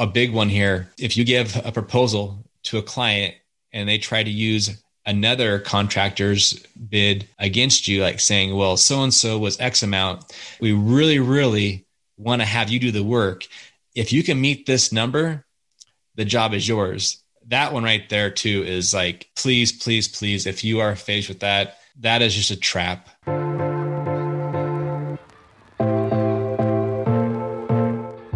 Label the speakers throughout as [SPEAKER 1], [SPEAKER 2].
[SPEAKER 1] a big one here. If you give a proposal to a client and they try to use another contractor's bid against you, like saying, well, so and so was X amount, we really, really want to have you do the work. If you can meet this number, the job is yours. That one right there, too, is like, please, please, please, if you are faced with that, that is just a trap.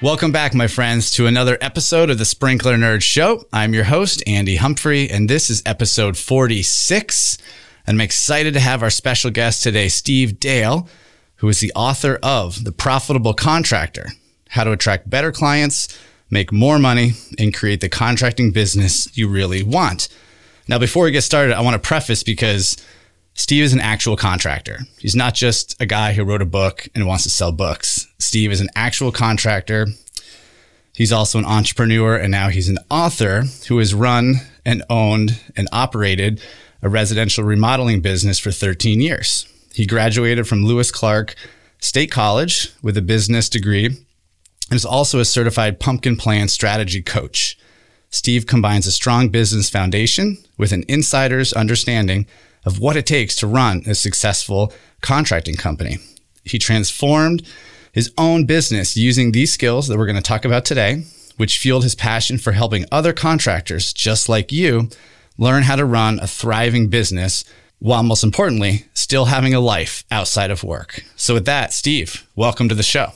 [SPEAKER 2] Welcome back, my friends, to another episode of the Sprinkler Nerd Show. I'm your host, Andy Humphrey, and this is episode 46. And I'm excited to have our special guest today, Steve Dale, who is the author of The Profitable Contractor How to Attract Better Clients, Make More Money, and Create the Contracting Business You Really Want. Now, before we get started, I want to preface because Steve is an actual contractor. He's not just a guy who wrote a book and wants to sell books. Steve is an actual contractor. He's also an entrepreneur and now he's an author who has run and owned and operated a residential remodeling business for 13 years. He graduated from Lewis Clark State College with a business degree and is also a certified pumpkin plan strategy coach. Steve combines a strong business foundation with an insider's understanding of what it takes to run a successful contracting company. He transformed his own business using these skills that we're going to talk about today, which fueled his passion for helping other contractors just like you learn how to run a thriving business while most importantly, still having a life outside of work. So with that, Steve, welcome to the show.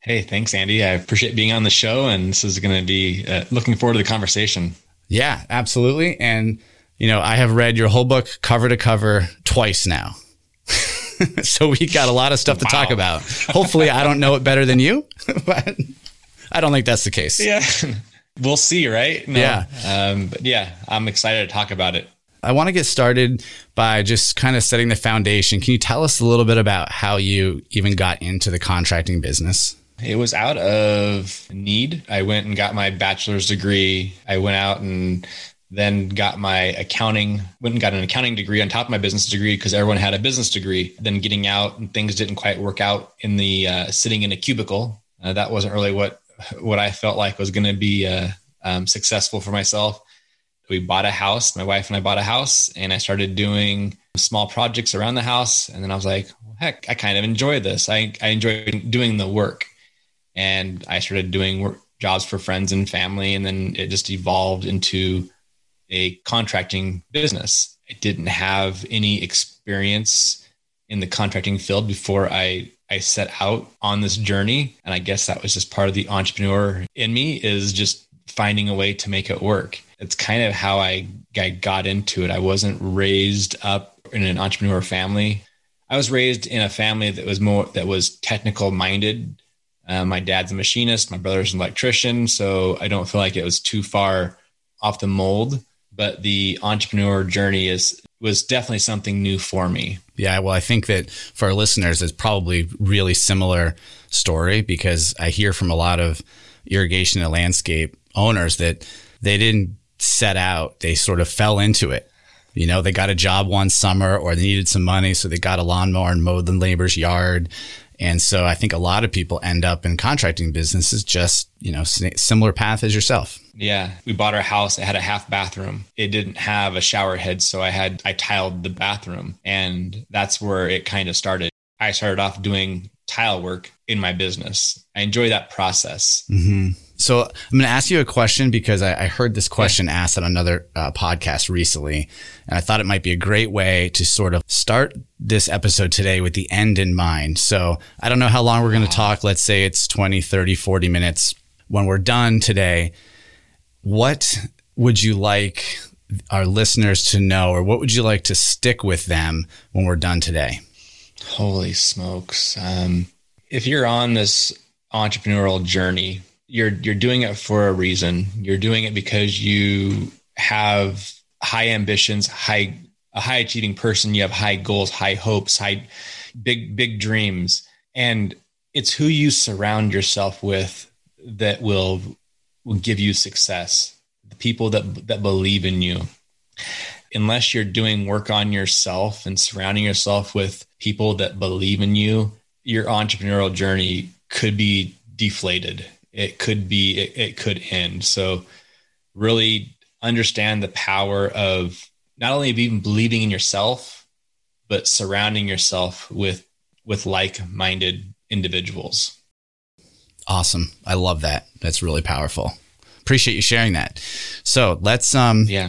[SPEAKER 1] Hey, thanks, Andy. I appreciate being on the show, and this is going to be uh, looking forward to the conversation.
[SPEAKER 2] Yeah, absolutely. And you know, I have read your whole book cover to cover twice now. so we got a lot of stuff to wow. talk about. Hopefully, I don't know it better than you, but I don't think that's the case.
[SPEAKER 1] Yeah. We'll see, right? No. Yeah. Um, but yeah, I'm excited to talk about it.
[SPEAKER 2] I want to get started by just kind of setting the foundation. Can you tell us a little bit about how you even got into the contracting business?
[SPEAKER 1] It was out of need. I went and got my bachelor's degree. I went out and then got my accounting went and got an accounting degree on top of my business degree because everyone had a business degree. Then getting out and things didn't quite work out in the uh, sitting in a cubicle. Uh, that wasn't really what what i felt like was going to be uh, um, successful for myself. We bought a house my wife and i bought a house and i started doing small projects around the house. And then i was like well, heck i kind of enjoy this. I, I enjoy doing the work. And i started doing work, jobs for friends and family and then it just evolved into a contracting business. I didn't have any experience in the contracting field before I I set out on this journey and I guess that was just part of the entrepreneur in me is just finding a way to make it work. It's kind of how I, I got into it. I wasn't raised up in an entrepreneur family. I was raised in a family that was more that was technical minded. Uh, my dad's a machinist, my brother's an electrician, so I don't feel like it was too far off the mold but the entrepreneur journey is was definitely something new for me.
[SPEAKER 2] Yeah, well, I think that for our listeners, it's probably really similar story because I hear from a lot of irrigation and landscape owners that they didn't set out; they sort of fell into it. You know, they got a job one summer or they needed some money, so they got a lawnmower and mowed the neighbor's yard. And so I think a lot of people end up in contracting businesses just, you know, similar path as yourself.
[SPEAKER 1] Yeah. We bought our house. It had a half bathroom. It didn't have a shower head. So I had, I tiled the bathroom and that's where it kind of started. I started off doing tile work in my business. I enjoy that process.
[SPEAKER 2] Mm-hmm. So I'm going to ask you a question because I, I heard this question asked on another uh, podcast recently, and I thought it might be a great way to sort of start this episode today with the end in mind. So I don't know how long we're going to talk. Let's say it's 20, 30, 40 minutes. When we're done today, what would you like our listeners to know, or what would you like to stick with them when we're done today?
[SPEAKER 1] Holy smokes. Um, if you're on this entrepreneurial journey, you're you're doing it for a reason. You're doing it because you have high ambitions, high a high achieving person, you have high goals, high hopes, high big big dreams, and it's who you surround yourself with that will will give you success. The people that that believe in you. Unless you're doing work on yourself and surrounding yourself with people that believe in you, your entrepreneurial journey could be deflated. It could be it, it could end. So really understand the power of not only of even believing in yourself, but surrounding yourself with with like-minded individuals.
[SPEAKER 2] Awesome. I love that. That's really powerful. Appreciate you sharing that. So let's um
[SPEAKER 1] yeah.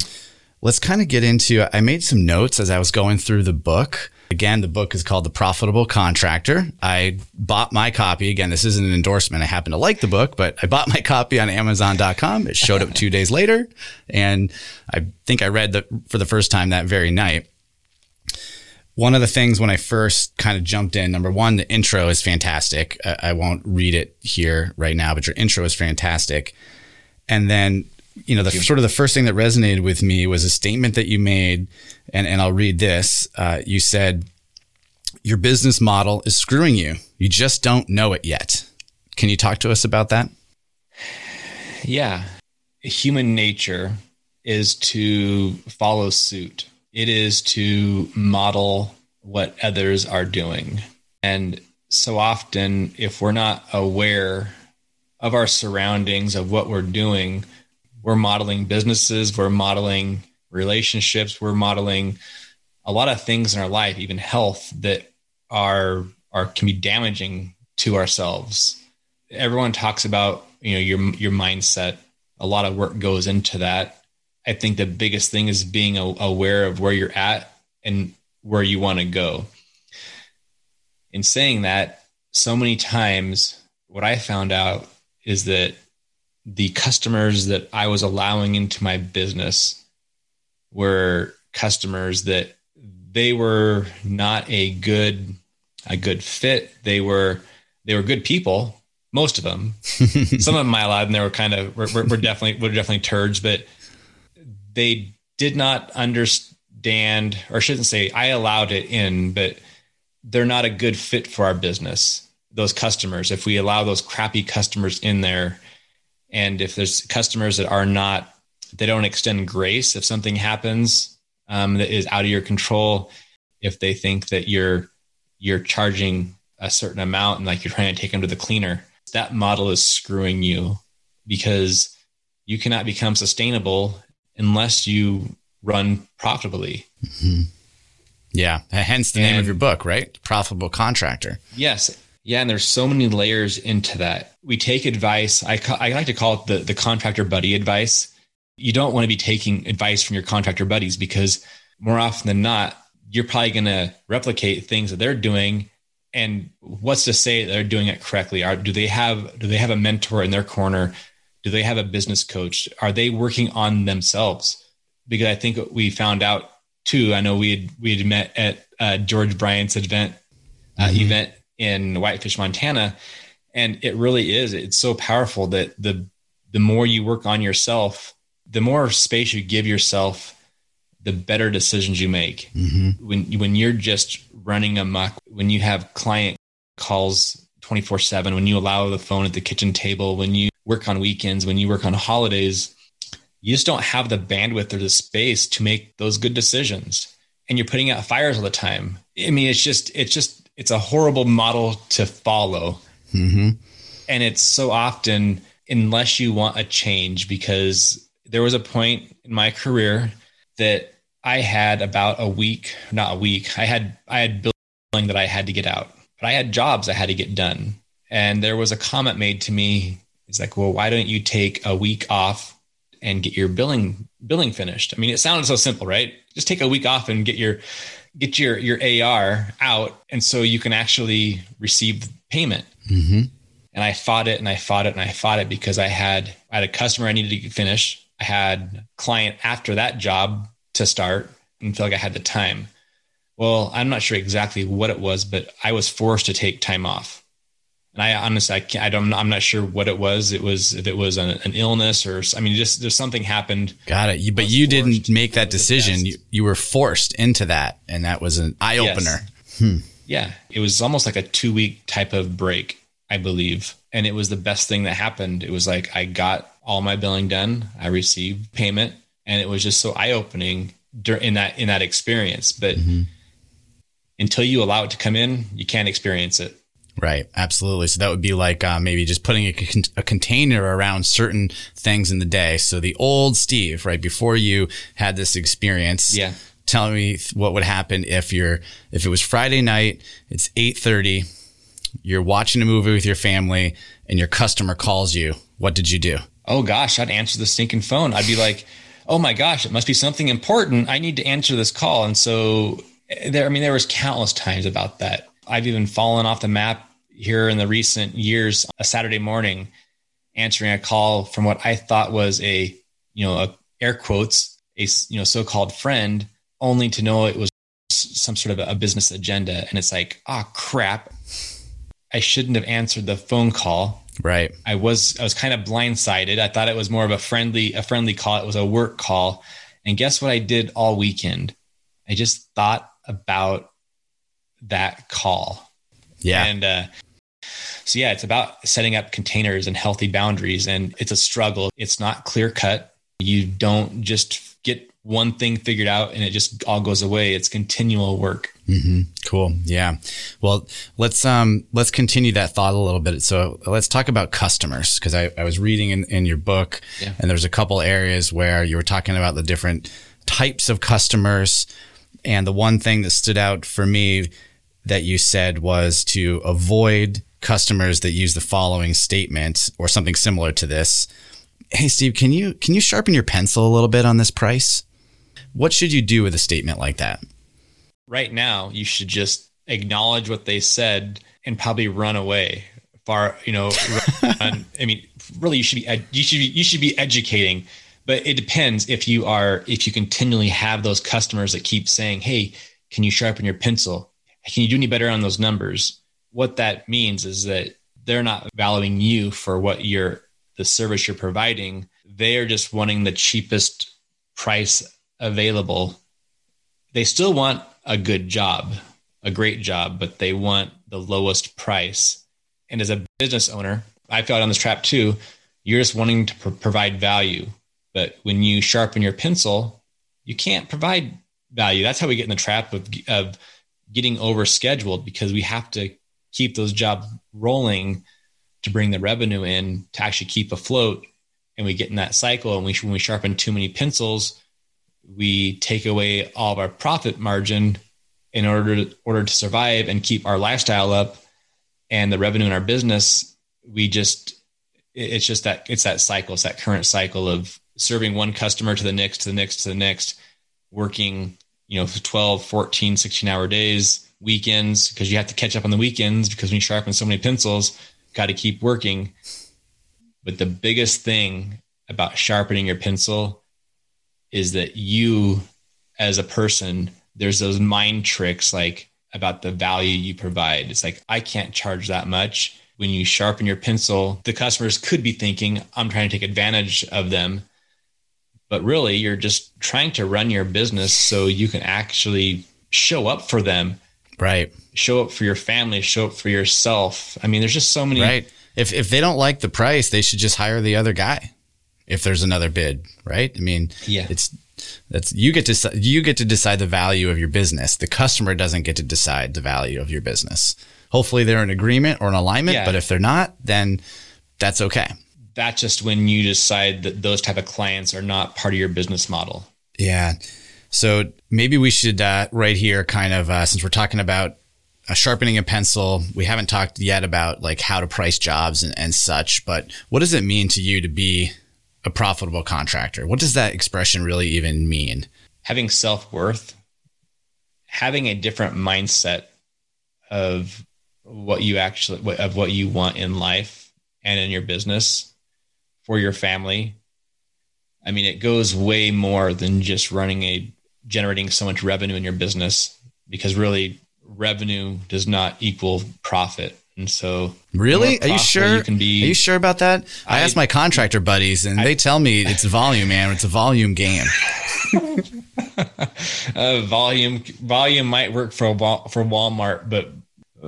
[SPEAKER 2] Let's kind of get into I made some notes as I was going through the book. Again, the book is called The Profitable Contractor. I bought my copy. Again, this isn't an endorsement. I happen to like the book, but I bought my copy on Amazon.com. It showed up two days later. And I think I read that for the first time that very night. One of the things when I first kind of jumped in, number one, the intro is fantastic. I won't read it here right now, but your intro is fantastic. And then you know, the sort of the first thing that resonated with me was a statement that you made, and, and I'll read this. Uh, you said, Your business model is screwing you. You just don't know it yet. Can you talk to us about that?
[SPEAKER 1] Yeah. Human nature is to follow suit, it is to model what others are doing. And so often, if we're not aware of our surroundings, of what we're doing, we're modeling businesses, we're modeling relationships, we're modeling a lot of things in our life, even health that are are can be damaging to ourselves. Everyone talks about, you know, your your mindset. A lot of work goes into that. I think the biggest thing is being aware of where you're at and where you want to go. In saying that, so many times what I found out is that the customers that I was allowing into my business were customers that they were not a good a good fit. They were they were good people, most of them. Some of them I allowed, and they were kind of were, were, definitely were definitely turds, but they did not understand, or I shouldn't say I allowed it in, but they're not a good fit for our business. Those customers, if we allow those crappy customers in there, and if there's customers that are not, they don't extend grace if something happens um, that is out of your control, if they think that you're you're charging a certain amount and like you're trying to take them to the cleaner, that model is screwing you because you cannot become sustainable unless you run profitably.
[SPEAKER 2] Mm-hmm. Yeah. Hence the and, name of your book, right? Profitable Contractor.
[SPEAKER 1] Yes. Yeah, and there's so many layers into that. We take advice. I, ca- I like to call it the, the contractor buddy advice. You don't want to be taking advice from your contractor buddies because more often than not, you're probably going to replicate things that they're doing. And what's to say they're doing it correctly? Are, do they have do they have a mentor in their corner? Do they have a business coach? Are they working on themselves? Because I think we found out too. I know we had we had met at uh, George Bryant's event uh, mm-hmm. event in Whitefish, Montana. And it really is, it's so powerful that the the more you work on yourself, the more space you give yourself, the better decisions you make. Mm-hmm. When when you're just running amok, when you have client calls 24 7, when you allow the phone at the kitchen table, when you work on weekends, when you work on holidays, you just don't have the bandwidth or the space to make those good decisions. And you're putting out fires all the time. I mean, it's just, it's just it's a horrible model to follow. Mm-hmm. And it's so often, unless you want a change, because there was a point in my career that I had about a week, not a week, I had, I had billing that I had to get out, but I had jobs I had to get done. And there was a comment made to me. It's like, well, why don't you take a week off and get your billing billing finished? I mean, it sounded so simple, right? Just take a week off and get your get your your AR out, and so you can actually receive payment. Mm-hmm. And I fought it, and I fought it, and I fought it because I had I had a customer I needed to finish. I had client after that job to start, and feel like I had the time. Well, I'm not sure exactly what it was, but I was forced to take time off. And I honestly, I can't, I don't, I'm not sure what it was. It was, if it was an, an illness or, I mean, just there's something happened.
[SPEAKER 2] Got it. You, but you didn't make that decision. You, you were forced into that. And that was an eye opener.
[SPEAKER 1] Yes. Hmm. Yeah. It was almost like a two week type of break, I believe. And it was the best thing that happened. It was like I got all my billing done. I received payment and it was just so eye opening in that, in that experience. But mm-hmm. until you allow it to come in, you can't experience it.
[SPEAKER 2] Right, absolutely. So that would be like uh, maybe just putting a, con- a, container around certain things in the day. So the old Steve, right before you had this experience,
[SPEAKER 1] yeah.
[SPEAKER 2] Tell me what would happen if you're if it was Friday night, it's eight thirty, you're watching a movie with your family, and your customer calls you. What did you do?
[SPEAKER 1] Oh gosh, I'd answer the stinking phone. I'd be like, "Oh my gosh, it must be something important. I need to answer this call." And so eh, there, I mean, there was countless times about that. I've even fallen off the map here in the recent years a Saturday morning answering a call from what I thought was a, you know, a air quotes, a, you know, so-called friend only to know it was some sort of a business agenda. And it's like, oh crap. I shouldn't have answered the phone call.
[SPEAKER 2] Right.
[SPEAKER 1] I was, I was kind of blindsided. I thought it was more of a friendly, a friendly call. It was a work call. And guess what I did all weekend? I just thought about that call.
[SPEAKER 2] Yeah.
[SPEAKER 1] And uh, so yeah, it's about setting up containers and healthy boundaries. And it's a struggle. It's not clear cut. You don't just get one thing figured out and it just all goes away. It's continual work.
[SPEAKER 2] Mm-hmm. Cool. Yeah. Well, let's um let's continue that thought a little bit. So let's talk about customers because I, I was reading in, in your book yeah. and there's a couple areas where you were talking about the different types of customers. And the one thing that stood out for me that you said was to avoid customers that use the following statement or something similar to this. Hey Steve, can you can you sharpen your pencil a little bit on this price? What should you do with a statement like that?
[SPEAKER 1] Right now, you should just acknowledge what they said and probably run away. Far, you know, run, I mean, really, you should be you should be, you should be educating, but it depends if you are if you continually have those customers that keep saying, "Hey, can you sharpen your pencil? Can you do any better on those numbers?" what that means is that they're not valuing you for what you're the service you're providing. They are just wanting the cheapest price available. They still want a good job, a great job, but they want the lowest price. And as a business owner, I fell on this trap too. You're just wanting to pr- provide value. But when you sharpen your pencil, you can't provide value. That's how we get in the trap of, of getting overscheduled because we have to keep those jobs rolling to bring the revenue in to actually keep afloat and we get in that cycle and we when we sharpen too many pencils we take away all of our profit margin in order to, order to survive and keep our lifestyle up and the revenue in our business we just it's just that it's that cycle it's that current cycle of serving one customer to the next to the next to the next working you know 12 14 16 hour days weekends because you have to catch up on the weekends because when you sharpen so many pencils, got to keep working. But the biggest thing about sharpening your pencil is that you, as a person, there's those mind tricks like about the value you provide. It's like, I can't charge that much. When you sharpen your pencil, the customers could be thinking, I'm trying to take advantage of them. But really, you're just trying to run your business so you can actually show up for them
[SPEAKER 2] Right.
[SPEAKER 1] Show up for your family, show up for yourself. I mean, there's just so many.
[SPEAKER 2] Right. If, if they don't like the price, they should just hire the other guy if there's another bid, right? I mean,
[SPEAKER 1] yeah,
[SPEAKER 2] it's that's you get to you get to decide the value of your business. The customer doesn't get to decide the value of your business. Hopefully, they're in agreement or an alignment. Yeah. But if they're not, then that's okay.
[SPEAKER 1] That's just when you decide that those type of clients are not part of your business model.
[SPEAKER 2] Yeah. So maybe we should uh, right here, kind of, uh, since we're talking about a sharpening a pencil, we haven't talked yet about like how to price jobs and, and such. But what does it mean to you to be a profitable contractor? What does that expression really even mean?
[SPEAKER 1] Having self worth, having a different mindset of what you actually of what you want in life and in your business for your family. I mean, it goes way more than just running a generating so much revenue in your business because really revenue does not equal profit. And so,
[SPEAKER 2] really, are you sure? You can be. Are you sure about that? I, I asked my contractor buddies, and I, they tell me it's volume, man. It's a volume game.
[SPEAKER 1] uh, volume volume might work for for Walmart, but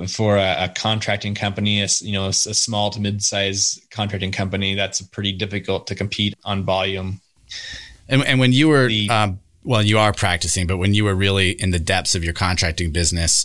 [SPEAKER 1] for a, a contracting company, a, you know, a, a small to mid-size contracting company, that's pretty difficult to compete on volume.
[SPEAKER 2] And, and when you were, the, um, well, you are practicing, but when you were really in the depths of your contracting business,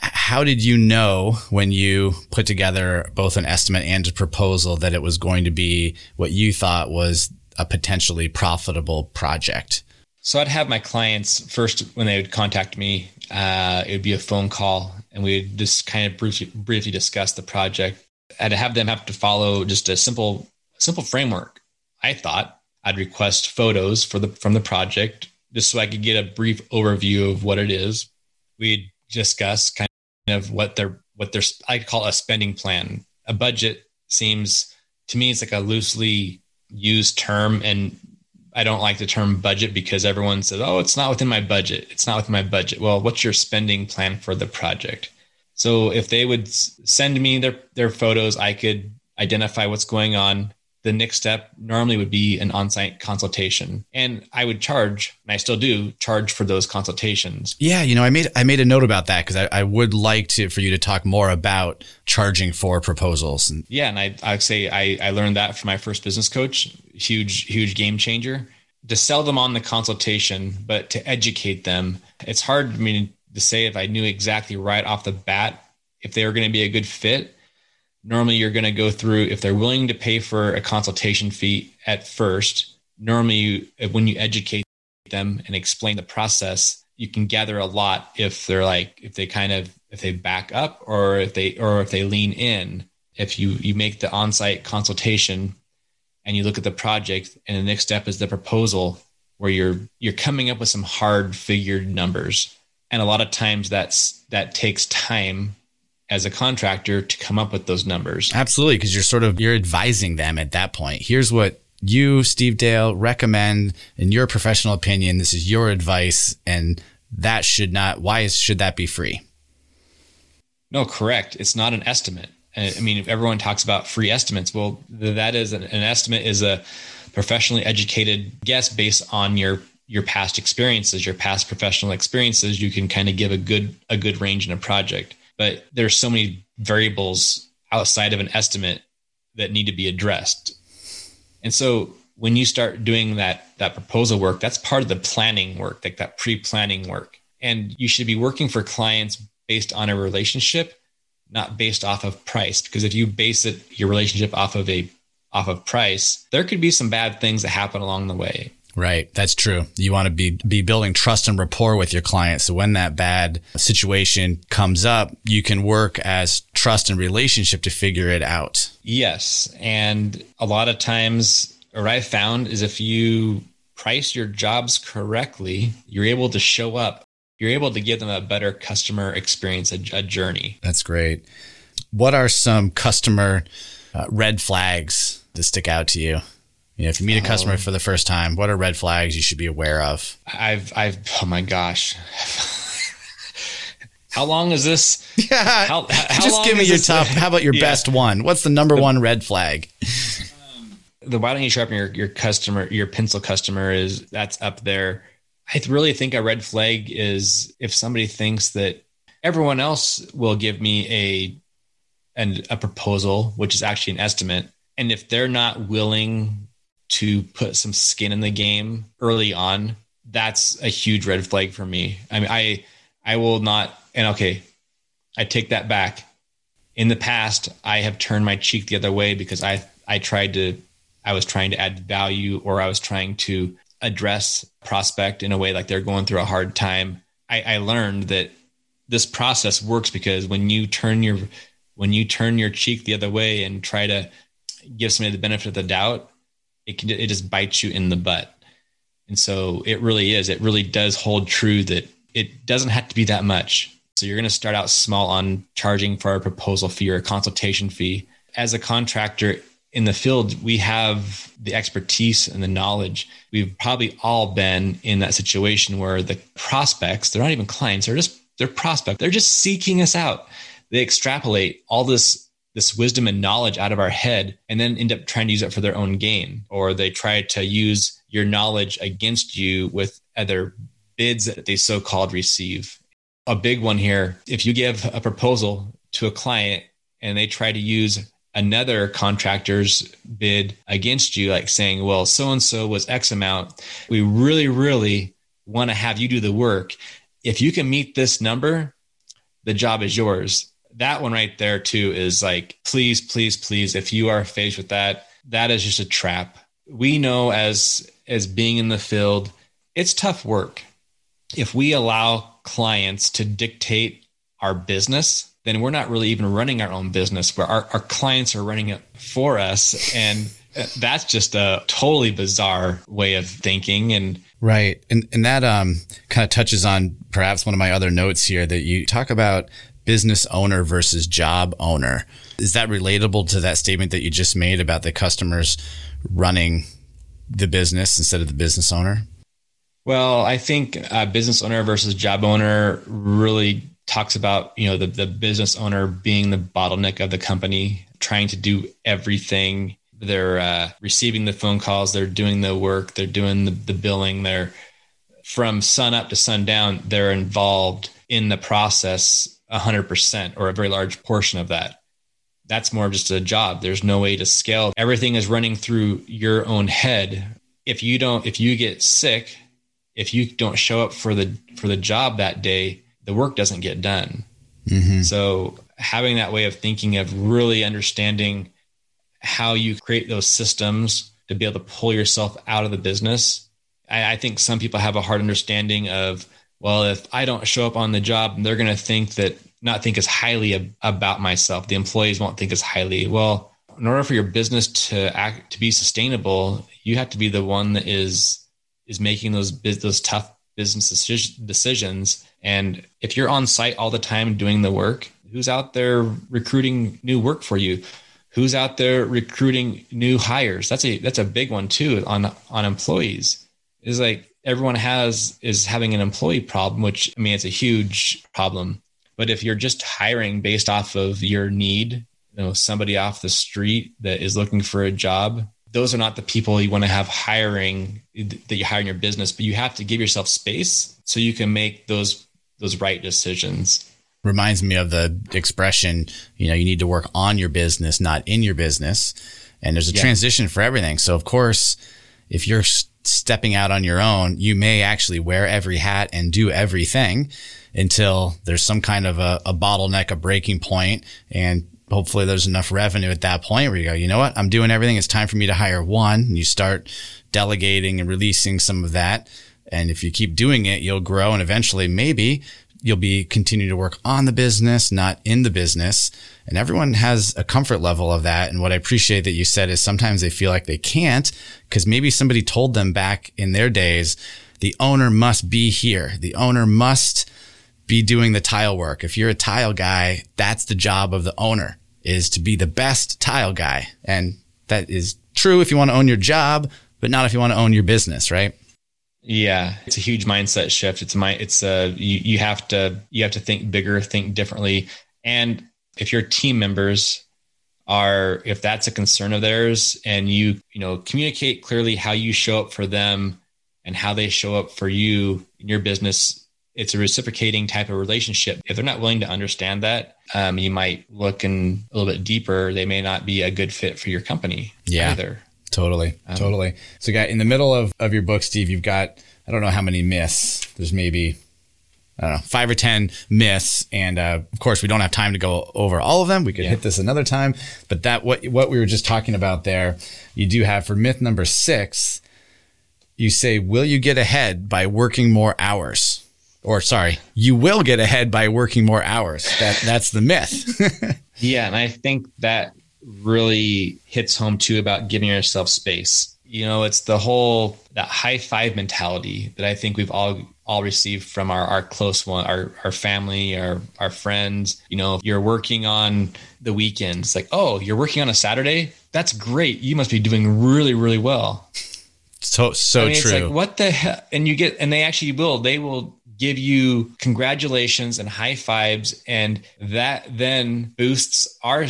[SPEAKER 2] how did you know when you put together both an estimate and a proposal that it was going to be what you thought was a potentially profitable project?
[SPEAKER 1] So I'd have my clients first when they would contact me. Uh, it would be a phone call, and we'd just kind of briefly, briefly discuss the project. I'd have them have to follow just a simple simple framework. I thought I'd request photos for the from the project just so I could get a brief overview of what it is. We'd discuss kind of what their what their I call a spending plan. A budget seems to me it's like a loosely used term and I don't like the term budget because everyone says, "Oh, it's not within my budget. It's not within my budget." Well, what's your spending plan for the project? So if they would send me their their photos, I could identify what's going on. The next step normally would be an on-site consultation, and I would charge, and I still do charge for those consultations.
[SPEAKER 2] Yeah, you know, I made I made a note about that because I, I would like to for you to talk more about charging for proposals.
[SPEAKER 1] Yeah, and I I'd say I I learned that from my first business coach huge, huge game changer. To sell them on the consultation, but to educate them, it's hard I mean to say if I knew exactly right off the bat if they were going to be a good fit. Normally, you're going to go through if they're willing to pay for a consultation fee at first. Normally, you, uh, when you educate them and explain the process, you can gather a lot if they're like if they kind of if they back up or if they or if they lean in. If you you make the on-site consultation and you look at the project and the next step is the proposal where you're you're coming up with some hard figured numbers and a lot of times that's that takes time as a contractor to come up with those numbers.
[SPEAKER 2] Absolutely because you're sort of you're advising them at that point. Here's what you steve dale recommend in your professional opinion. This is your advice and that should not why should that be free?
[SPEAKER 1] No correct. It's not an estimate. I mean, if everyone talks about free estimates, well, that is an, an estimate is a professionally educated guess based on your your past experiences, your past professional experiences. You can kind of give a good a good range in a project, but there's so many variables outside of an estimate that need to be addressed. And so when you start doing that that proposal work, that's part of the planning work, like that pre-planning work. And you should be working for clients based on a relationship not based off of price because if you base it your relationship off of a off of price there could be some bad things that happen along the way
[SPEAKER 2] Right, that's true. You want to be be building trust and rapport with your client. So when that bad situation comes up, you can work as trust and relationship to figure it out.
[SPEAKER 1] Yes, and a lot of times what I found is if you price your jobs correctly, you're able to show up you're able to give them a better customer experience, a, a journey.
[SPEAKER 2] That's great. What are some customer uh, red flags that stick out to you? You know, if you meet a customer oh. for the first time, what are red flags you should be aware of?
[SPEAKER 1] I've, I've, oh my gosh. how long is this?
[SPEAKER 2] Yeah. How, how just give me your this? top. How about your yeah. best one? What's the number one red flag?
[SPEAKER 1] Um, the why don't you sharpen your, your customer, your pencil customer is that's up there. I really think a red flag is if somebody thinks that everyone else will give me a and a proposal, which is actually an estimate, and if they're not willing to put some skin in the game early on, that's a huge red flag for me. I mean, I I will not. And okay, I take that back. In the past, I have turned my cheek the other way because I I tried to I was trying to add value or I was trying to address prospect in a way like they're going through a hard time. I, I learned that this process works because when you turn your when you turn your cheek the other way and try to give somebody the benefit of the doubt, it can it just bites you in the butt. And so it really is. It really does hold true that it doesn't have to be that much. So you're going to start out small on charging for a proposal fee or a consultation fee. As a contractor, in the field, we have the expertise and the knowledge. We've probably all been in that situation where the prospects, they're not even clients, they're just they're prospects. They're just seeking us out. they extrapolate all this this wisdom and knowledge out of our head and then end up trying to use it for their own gain. Or they try to use your knowledge against you with other bids that they so-called receive. A big one here if you give a proposal to a client and they try to use another contractor's bid against you like saying well so and so was x amount. We really really want to have you do the work. If you can meet this number the job is yours that one right there too is like please please please if you are faced with that that is just a trap. We know as as being in the field it's tough work. If we allow clients to dictate our business then we're not really even running our own business where our, our clients are running it for us. And that's just a totally bizarre way of thinking. And
[SPEAKER 2] right. And and that um kind of touches on perhaps one of my other notes here that you talk about business owner versus job owner. Is that relatable to that statement that you just made about the customers running the business instead of the business owner?
[SPEAKER 1] Well, I think uh, business owner versus job owner really talks about you know the, the business owner being the bottleneck of the company, trying to do everything. They're uh, receiving the phone calls, they're doing the work, they're doing the, the billing. They're from sun up to sundown. They're involved in the process 100% or a very large portion of that. That's more of just a job. There's no way to scale. Everything is running through your own head. If you don't, if you get sick, if you don't show up for the for the job that day, the work doesn't get done. Mm-hmm. So having that way of thinking of really understanding how you create those systems to be able to pull yourself out of the business. I, I think some people have a hard understanding of well, if I don't show up on the job, they're going to think that not think as highly of, about myself. The employees won't think as highly. Well, in order for your business to act to be sustainable, you have to be the one that is is making those those tough business decisions. And if you're on site all the time doing the work, who's out there recruiting new work for you? Who's out there recruiting new hires? That's a that's a big one too on on employees. Is like everyone has is having an employee problem, which I mean, it's a huge problem. But if you're just hiring based off of your need, you know, somebody off the street that is looking for a job, those are not the people you want to have hiring that you hire in your business. But you have to give yourself space so you can make those those right decisions.
[SPEAKER 2] Reminds me of the expression, you know, you need to work on your business, not in your business. And there's a yeah. transition for everything. So of course, if you're stepping out on your own, you may actually wear every hat and do everything until there's some kind of a, a bottleneck, a breaking point, and hopefully there's enough revenue at that point where you go, you know what, I'm doing everything. It's time for me to hire one. And you start delegating and releasing some of that. And if you keep doing it, you'll grow and eventually maybe you'll be continuing to work on the business, not in the business. And everyone has a comfort level of that. And what I appreciate that you said is sometimes they feel like they can't because maybe somebody told them back in their days, the owner must be here. The owner must be doing the tile work. If you're a tile guy, that's the job of the owner is to be the best tile guy. And that is true if you want to own your job, but not if you want to own your business, right?
[SPEAKER 1] Yeah, it's a huge mindset shift. It's my it's a you, you have to you have to think bigger, think differently. And if your team members are if that's a concern of theirs and you you know communicate clearly how you show up for them and how they show up for you in your business it's a reciprocating type of relationship if they're not willing to understand that um, you might look in a little bit deeper they may not be a good fit for your company
[SPEAKER 2] yeah either Totally. Um, totally. So, guy, in the middle of, of your book, Steve, you've got, I don't know how many myths. There's maybe, I don't know, five or 10 myths. And uh, of course, we don't have time to go over all of them. We could yeah. hit this another time. But that, what, what we were just talking about there, you do have for myth number six, you say, Will you get ahead by working more hours? Or, sorry, you will get ahead by working more hours. That, that's the myth.
[SPEAKER 1] yeah. And I think that really hits home too about giving yourself space. You know, it's the whole that high five mentality that I think we've all all received from our, our close one, our, our family, our, our friends. You know, you're working on the weekends, like, oh, you're working on a Saturday? That's great. You must be doing really, really well.
[SPEAKER 2] So so I mean, true. It's like
[SPEAKER 1] what the hell? And you get and they actually will, they will give you congratulations and high fives. And that then boosts our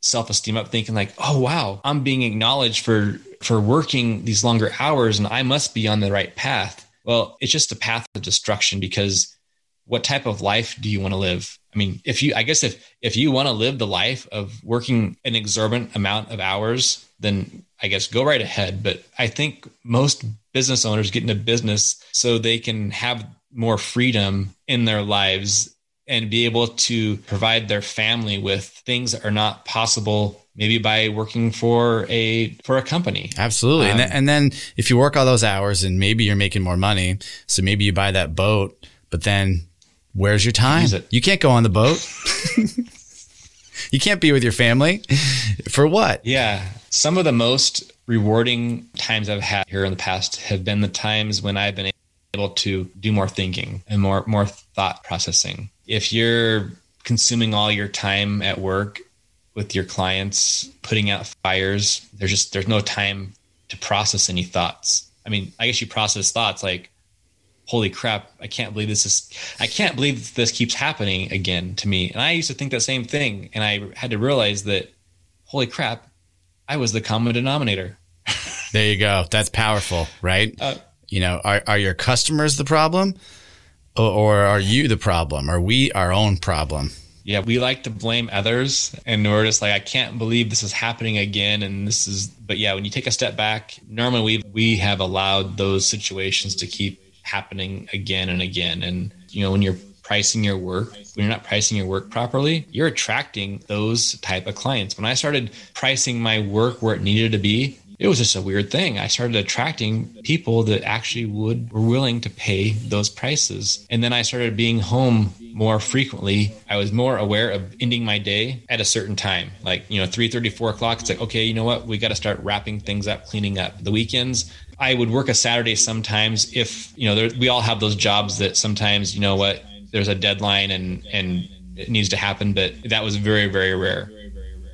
[SPEAKER 1] self-esteem up thinking like, oh wow, I'm being acknowledged for for working these longer hours and I must be on the right path. Well, it's just a path of destruction because what type of life do you want to live? I mean, if you I guess if if you want to live the life of working an exorbitant amount of hours, then I guess go right ahead. But I think most business owners get into business so they can have more freedom in their lives and be able to provide their family with things that are not possible maybe by working for a for a company.
[SPEAKER 2] Absolutely. Um, and, th- and then if you work all those hours and maybe you're making more money so maybe you buy that boat but then where's your time? You can't go on the boat. You can't be with your family. For what?
[SPEAKER 1] Yeah. Some of the most rewarding times i've had here in the past have been the times when i've been able to do more thinking and more more thought processing. If you're consuming all your time at work with your clients, putting out fires, there's just there's no time to process any thoughts. I mean, I guess you process thoughts like holy crap, I can't believe this is I can't believe this keeps happening again to me. And I used to think that same thing and I had to realize that holy crap, I was the common denominator.
[SPEAKER 2] there you go. That's powerful, right? Uh, you know, are, are your customers the problem or, are you the problem? Are we our own problem?
[SPEAKER 1] Yeah, we like to blame others and we're just like, I can't believe this is happening again. And this is, but yeah, when you take a step back, normally we, we have allowed those situations to keep happening again and again. And, you know, when you're pricing your work when you're not pricing your work properly you're attracting those type of clients when i started pricing my work where it needed to be it was just a weird thing. I started attracting people that actually would were willing to pay those prices. And then I started being home more frequently. I was more aware of ending my day at a certain time, like, you know, 3 34 o'clock. It's like, okay, you know what? We got to start wrapping things up, cleaning up. The weekends, I would work a Saturday sometimes if, you know, there, we all have those jobs that sometimes, you know what, there's a deadline and, and it needs to happen. But that was very, very rare.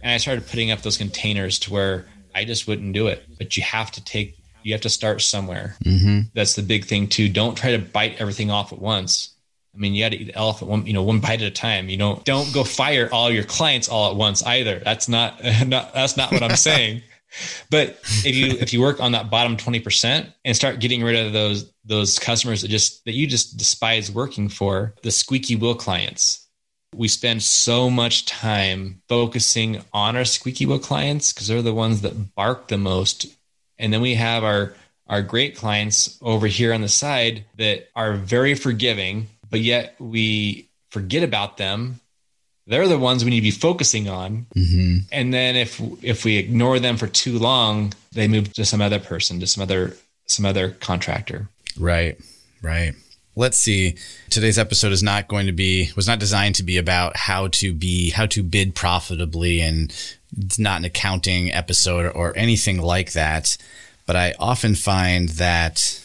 [SPEAKER 1] And I started putting up those containers to where I just wouldn't do it. But you have to take, you have to start somewhere. Mm-hmm. That's the big thing too. Don't try to bite everything off at once. I mean, you got to eat the elephant one, you know, one bite at a time. You don't don't go fire all your clients all at once either. That's not, not that's not what I'm saying. But if you if you work on that bottom 20% and start getting rid of those those customers that just that you just despise working for, the squeaky wheel clients, we spend so much time focusing on our squeaky wheel clients because they're the ones that bark the most. And then we have our our great clients over here on the side that are very forgiving, but yet we forget about them. They're the ones we need to be focusing on. Mm-hmm. And then if if we ignore them for too long, they move to some other person, to some other some other contractor.
[SPEAKER 2] Right. Right let's see today's episode is not going to be was not designed to be about how to be how to bid profitably and it's not an accounting episode or anything like that. But i often find that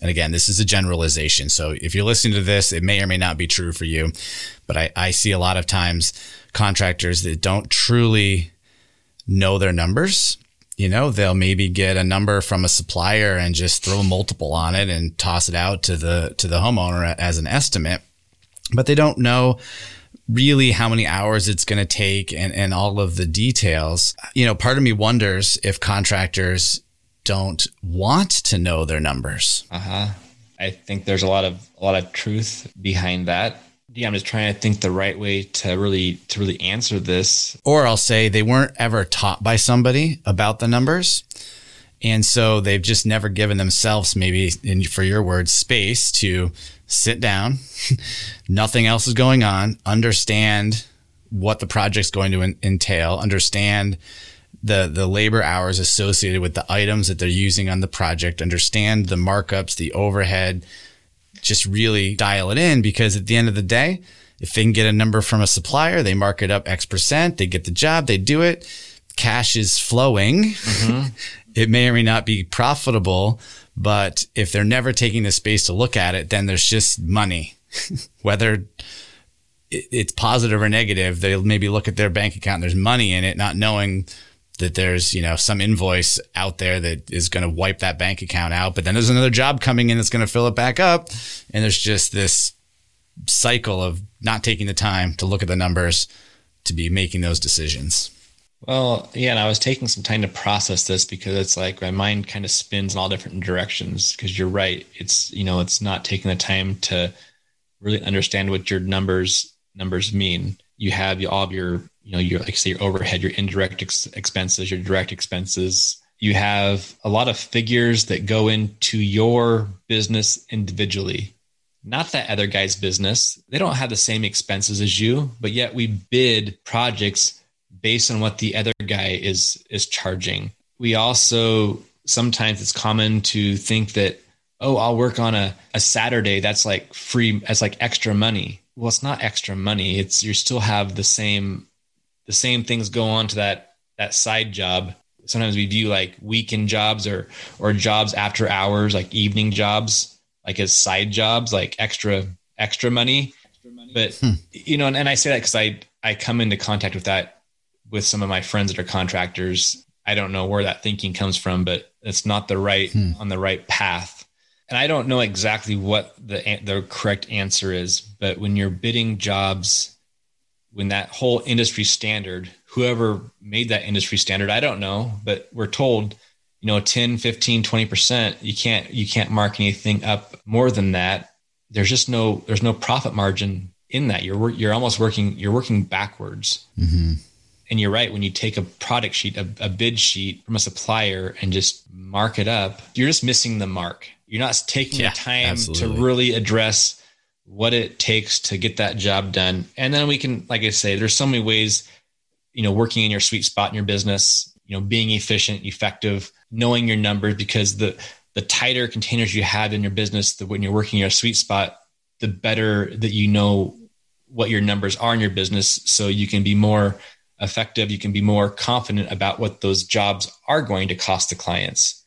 [SPEAKER 2] and again this is a generalization. So if you're listening to this it may or may not be true for you but i, I see a lot of times contractors that don't truly know their numbers you know, they'll maybe get a number from a supplier and just throw a multiple on it and toss it out to the to the homeowner as an estimate. But they don't know really how many hours it's going to take and, and all of the details. You know, part of me wonders if contractors don't want to know their numbers.
[SPEAKER 1] Uh-huh. I think there's a lot of a lot of truth behind that yeah, I'm just trying to think the right way to really to really answer this.
[SPEAKER 2] Or I'll say they weren't ever taught by somebody about the numbers. And so they've just never given themselves, maybe in, for your words, space to sit down. Nothing else is going on. Understand what the project's going to entail. Understand the the labor hours associated with the items that they're using on the project. Understand the markups, the overhead, just really dial it in because at the end of the day, if they can get a number from a supplier, they mark it up X percent, they get the job, they do it, cash is flowing. Mm-hmm. it may or may not be profitable, but if they're never taking the space to look at it, then there's just money. Whether it's positive or negative, they'll maybe look at their bank account, there's money in it, not knowing that there's, you know, some invoice out there that is going to wipe that bank account out, but then there's another job coming in that's going to fill it back up. And there's just this cycle of not taking the time to look at the numbers to be making those decisions.
[SPEAKER 1] Well, yeah, and I was taking some time to process this because it's like my mind kind of spins in all different directions. Because you're right, it's you know, it's not taking the time to really understand what your numbers numbers mean. You have all of your, you know, your like say your overhead, your indirect ex- expenses, your direct expenses. You have a lot of figures that go into your business individually not that other guy's business. They don't have the same expenses as you, but yet we bid projects based on what the other guy is is charging. We also sometimes it's common to think that oh, I'll work on a, a Saturday that's like free as like extra money. Well, it's not extra money. It's you still have the same the same things go on to that that side job. Sometimes we view like weekend jobs or or jobs after hours, like evening jobs like as side jobs, like extra extra money. But hmm. you know, and, and I say that because I I come into contact with that with some of my friends that are contractors. I don't know where that thinking comes from, but it's not the right hmm. on the right path. And I don't know exactly what the the correct answer is, but when you're bidding jobs, when that whole industry standard, whoever made that industry standard, I don't know, but we're told you know 10 15 20% you can't you can't mark anything up more than that there's just no there's no profit margin in that you're you're almost working you're working backwards mm-hmm. and you're right when you take a product sheet a, a bid sheet from a supplier and just mark it up you're just missing the mark you're not taking yeah, the time absolutely. to really address what it takes to get that job done and then we can like i say there's so many ways you know working in your sweet spot in your business you know being efficient effective knowing your numbers because the the tighter containers you have in your business, the when you're working your sweet spot, the better that you know what your numbers are in your business, so you can be more effective. You can be more confident about what those jobs are going to cost the clients.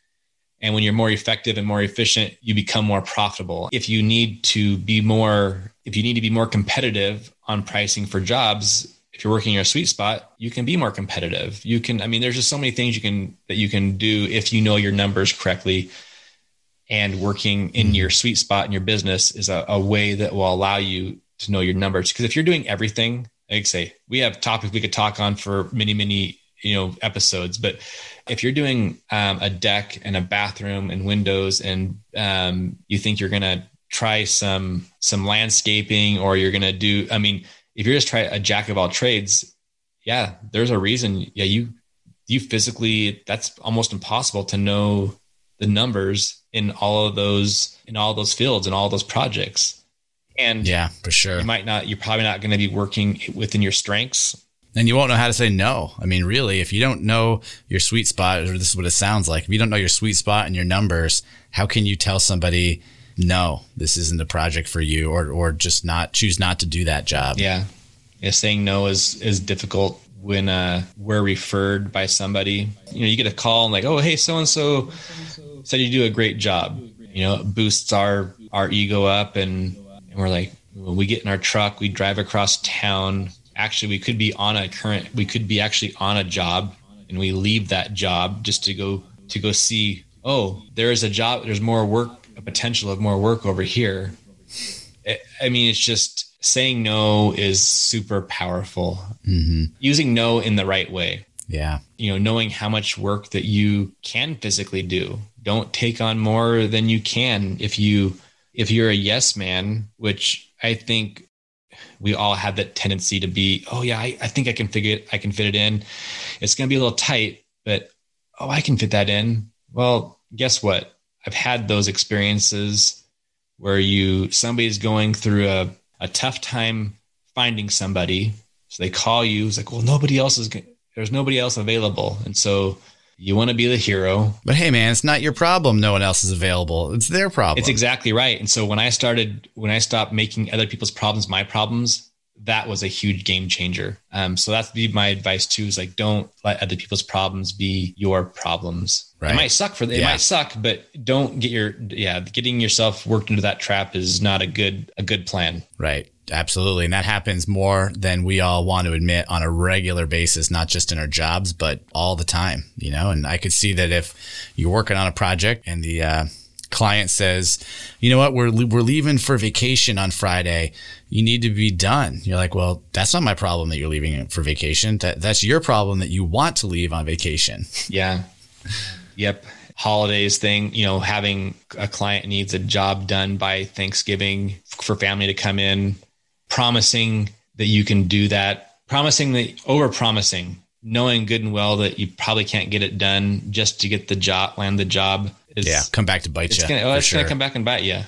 [SPEAKER 1] And when you're more effective and more efficient, you become more profitable. If you need to be more, if you need to be more competitive on pricing for jobs, if you're working your sweet spot, you can be more competitive. You can, I mean, there's just so many things you can that you can do if you know your numbers correctly. And working in your sweet spot in your business is a, a way that will allow you to know your numbers. Because if you're doing everything, like say, we have topics we could talk on for many, many you know episodes. But if you're doing um, a deck and a bathroom and windows, and um, you think you're gonna try some some landscaping, or you're gonna do, I mean if you're just trying a jack of all trades, yeah, there's a reason. Yeah, you you physically that's almost impossible to know the numbers in all of those in all those fields and all those projects. And
[SPEAKER 2] yeah, for sure.
[SPEAKER 1] You might not you're probably not going to be working within your strengths.
[SPEAKER 2] And you won't know how to say no. I mean, really, if you don't know your sweet spot, or this is what it sounds like, if you don't know your sweet spot and your numbers, how can you tell somebody, no, this isn't the project for you, or or just not choose not to do that job.
[SPEAKER 1] Yeah, yeah. Saying no is is difficult when uh, we're referred by somebody. You know, you get a call and like, oh, hey, so and so said you do a great job. You know, it boosts our our ego up, and, and we're like, when we get in our truck, we drive across town. Actually, we could be on a current, we could be actually on a job, and we leave that job just to go to go see. Oh, there is a job. There's more work a potential of more work over here. I mean, it's just saying no is super powerful. Mm-hmm. Using no in the right way.
[SPEAKER 2] Yeah.
[SPEAKER 1] You know, knowing how much work that you can physically do. Don't take on more than you can. If you if you're a yes man, which I think we all have that tendency to be, oh yeah, I, I think I can figure it, I can fit it in. It's gonna be a little tight, but oh, I can fit that in. Well, guess what? I've had those experiences where you somebody's going through a, a tough time finding somebody. So they call you. It's like, well, nobody else is. There's nobody else available, and so you want to be the hero.
[SPEAKER 2] But hey, man, it's not your problem. No one else is available. It's their problem.
[SPEAKER 1] It's exactly right. And so when I started, when I stopped making other people's problems my problems, that was a huge game changer. Um, so that's be my advice too. Is like don't let other people's problems be your problems. Right. It might suck for them. It might suck, but don't get your yeah getting yourself worked into that trap is not a good a good plan.
[SPEAKER 2] Right. Absolutely. And that happens more than we all want to admit on a regular basis, not just in our jobs, but all the time, you know? And I could see that if you're working on a project and the, uh, client says, you know what, we're, we're leaving for vacation on Friday. You need to be done. You're like, well, that's not my problem that you're leaving for vacation. That, that's your problem that you want to leave on vacation.
[SPEAKER 1] Yeah. Yep. Holidays thing, you know, having a client needs a job done by Thanksgiving for family to come in, promising that you can do that, promising that over promising, knowing good and well that you probably can't get it done just to get the job, land the job
[SPEAKER 2] is yeah, come back to bite
[SPEAKER 1] it's
[SPEAKER 2] you.
[SPEAKER 1] Gonna, oh, it's sure. gonna come back and bite you.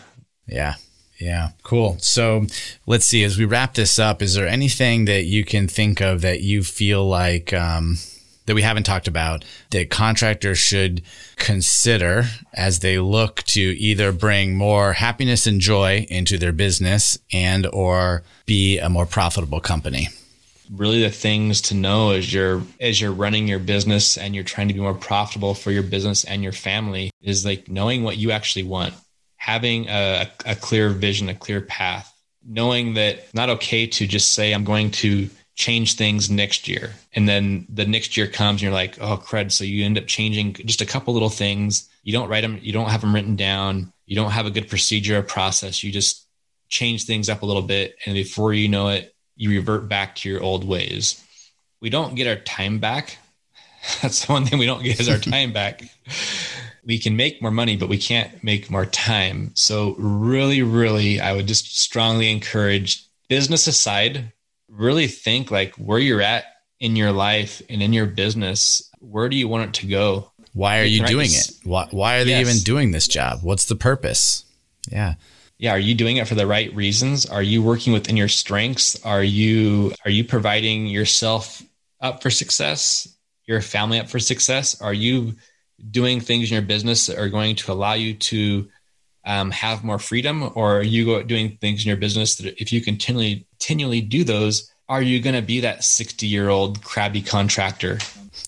[SPEAKER 2] Yeah. Yeah, cool. So let's see. As we wrap this up, is there anything that you can think of that you feel like um, that we haven't talked about that contractors should consider as they look to either bring more happiness and joy into their business and or be a more profitable company?
[SPEAKER 1] really the things to know as you're as you're running your business and you're trying to be more profitable for your business and your family is like knowing what you actually want having a, a clear vision a clear path knowing that it's not okay to just say i'm going to change things next year and then the next year comes and you're like oh crud so you end up changing just a couple little things you don't write them you don't have them written down you don't have a good procedure or process you just change things up a little bit and before you know it you revert back to your old ways. We don't get our time back. That's the one thing we don't get is our time back. We can make more money, but we can't make more time. So, really, really, I would just strongly encourage business aside, really think like where you're at in your life and in your business. Where do you want it to go?
[SPEAKER 2] Why are you doing it? Why, why are they yes. even doing this job? What's the purpose? Yeah
[SPEAKER 1] yeah are you doing it for the right reasons are you working within your strengths are you are you providing yourself up for success your family up for success are you doing things in your business that are going to allow you to um, have more freedom or are you doing things in your business that if you continually continually do those are you going to be that 60 year old crabby contractor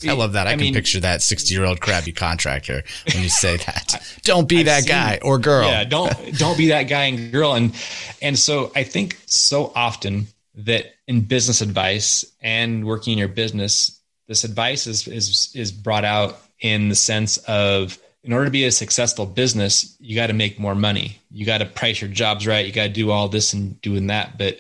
[SPEAKER 2] I love that. I, I can mean, picture that 60 year old crabby contractor when you say that. Don't be I've that seen, guy or girl.
[SPEAKER 1] Yeah, don't don't be that guy and girl. And and so I think so often that in business advice and working in your business, this advice is is is brought out in the sense of in order to be a successful business, you got to make more money. You got to price your jobs right. You got to do all this and doing that. But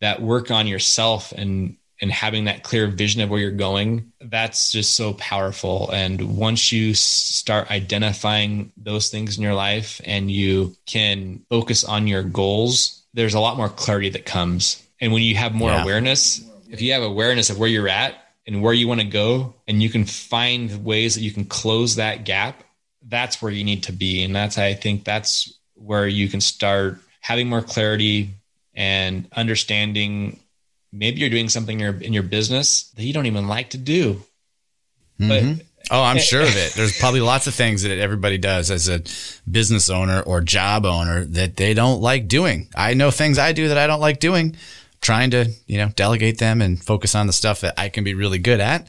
[SPEAKER 1] that work on yourself and and having that clear vision of where you're going, that's just so powerful. And once you start identifying those things in your life and you can focus on your goals, there's a lot more clarity that comes. And when you have more yeah. awareness, if you have awareness of where you're at and where you want to go, and you can find ways that you can close that gap, that's where you need to be. And that's, I think, that's where you can start having more clarity and understanding maybe you're doing something in your, in your business that you don't even like to do.
[SPEAKER 2] Mm-hmm. But Oh, I'm sure of it. There's probably lots of things that everybody does as a business owner or job owner that they don't like doing. I know things I do that I don't like doing, trying to, you know, delegate them and focus on the stuff that I can be really good at.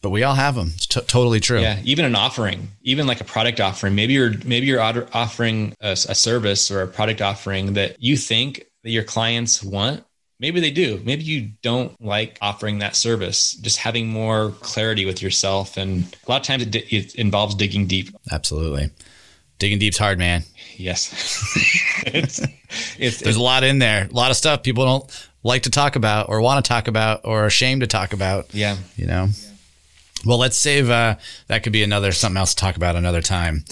[SPEAKER 2] But we all have them. It's t- totally true.
[SPEAKER 1] Yeah, even an offering, even like a product offering. Maybe you're maybe you're offering a, a service or a product offering that you think that your clients want, maybe they do. Maybe you don't like offering that service. Just having more clarity with yourself, and a lot of times it, it involves digging deep.
[SPEAKER 2] Absolutely, digging deep's hard, man.
[SPEAKER 1] Yes,
[SPEAKER 2] it's, it's, there's a lot in there, a lot of stuff people don't like to talk about, or want to talk about, or are ashamed to talk about.
[SPEAKER 1] Yeah,
[SPEAKER 2] you know. Well, let's save. Uh, that could be another something else to talk about another time.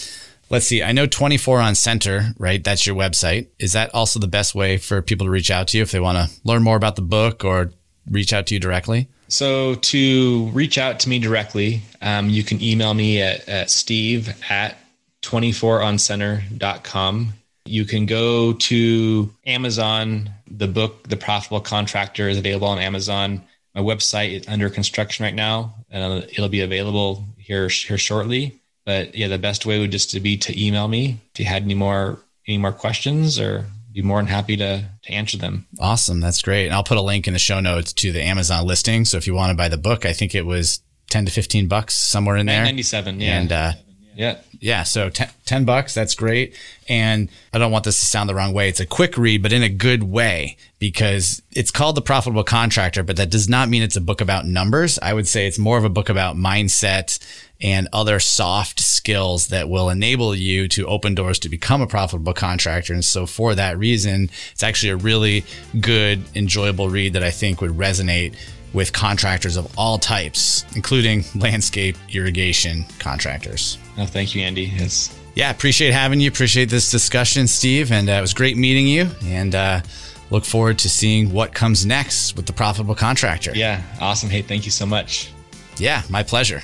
[SPEAKER 2] Let's see. I know 24 on center, right? That's your website. Is that also the best way for people to reach out to you if they want to learn more about the book or reach out to you directly?
[SPEAKER 1] So to reach out to me directly, um, you can email me at, at steve at 24oncenter.com. You can go to Amazon. The book, The Profitable Contractor, is available on Amazon. My website is under construction right now, and it'll be available here here shortly. But yeah, the best way would just to be to email me if you had any more any more questions or be more than happy to to answer them.
[SPEAKER 2] Awesome. That's great. And I'll put a link in the show notes to the Amazon listing. So if you want to buy the book, I think it was 10 to 15 bucks somewhere in there.
[SPEAKER 1] 97. Yeah.
[SPEAKER 2] And, uh,
[SPEAKER 1] Yeah.
[SPEAKER 2] Yeah. So 10, 10 bucks, that's great. And I don't want this to sound the wrong way. It's a quick read, but in a good way because it's called The Profitable Contractor, but that does not mean it's a book about numbers. I would say it's more of a book about mindset and other soft skills that will enable you to open doors to become a profitable contractor. And so, for that reason, it's actually a really good, enjoyable read that I think would resonate with contractors of all types, including landscape irrigation contractors.
[SPEAKER 1] Oh, thank you, Andy. It's
[SPEAKER 2] yeah, appreciate having you. Appreciate this discussion, Steve. And uh, it was great meeting you. And uh, look forward to seeing what comes next with the profitable contractor.
[SPEAKER 1] Yeah, awesome. Hey, thank you so much.
[SPEAKER 2] Yeah, my pleasure.